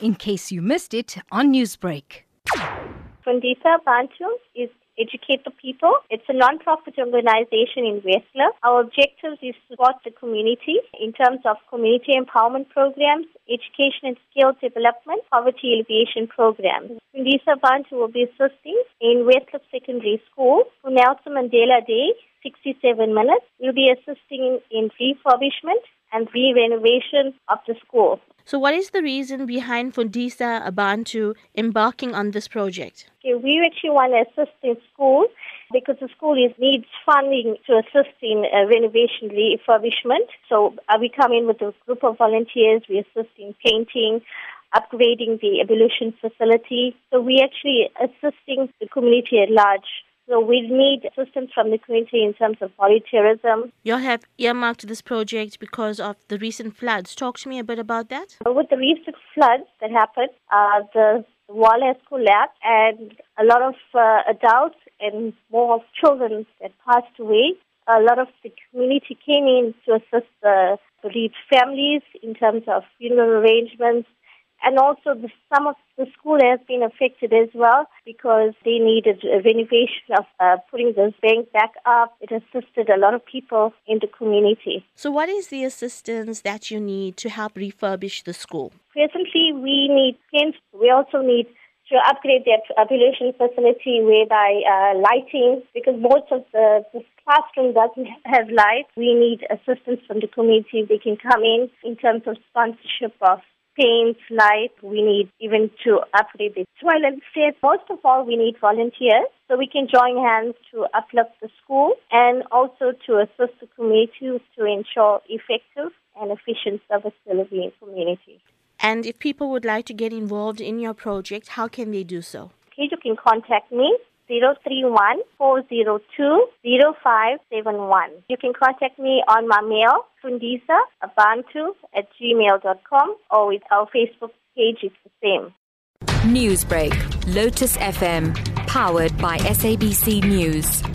in case you missed it on Newsbreak. Fundisa Abantu is Educate the People. It's a non-profit organization in Westcliff. Our objectives is to support the community in terms of community empowerment programs, education and skill development, poverty alleviation programs. Fundisa Abantu will be assisting in Westcliff Secondary School for Nelson Mandela Day, 67 minutes. We'll be assisting in refurbishment and re-renovation of the school. So, what is the reason behind Fundisa Abantu embarking on this project? Okay, we actually want to assist in schools because the school is, needs funding to assist in uh, renovation refurbishment. So, uh, we come in with a group of volunteers, we assist in painting, upgrading the ablution facility. So, we actually assisting the community at large so we need assistance from the community in terms of volunteerism. You have earmarked this project because of the recent floods. Talk to me a bit about that. With the recent floods that happened, uh, the wall has collapsed and a lot of uh, adults and more of children that passed away. A lot of the community came in to assist the bereaved families in terms of funeral arrangements, and also, the, some of the school has been affected as well because they needed a renovation of uh, putting the bank back up. It assisted a lot of people in the community. So, what is the assistance that you need to help refurbish the school? Presently, we need paint. We also need to upgrade the ablution facility whereby uh, lighting, because most of the, the classroom doesn't have light. We need assistance from the community. They can come in in terms of sponsorship of paint, light. We need even to upgrade the toilet sets. Most of all, we need volunteers so we can join hands to uplift the school and also to assist the community to ensure effective and efficient service delivery in community. And if people would like to get involved in your project, how can they do so? Okay, you can contact me 031 402 0571. You can contact me on my mail, fundisa at gmail.com, or with our Facebook page, it's the same. Newsbreak, Lotus FM, powered by SABC News.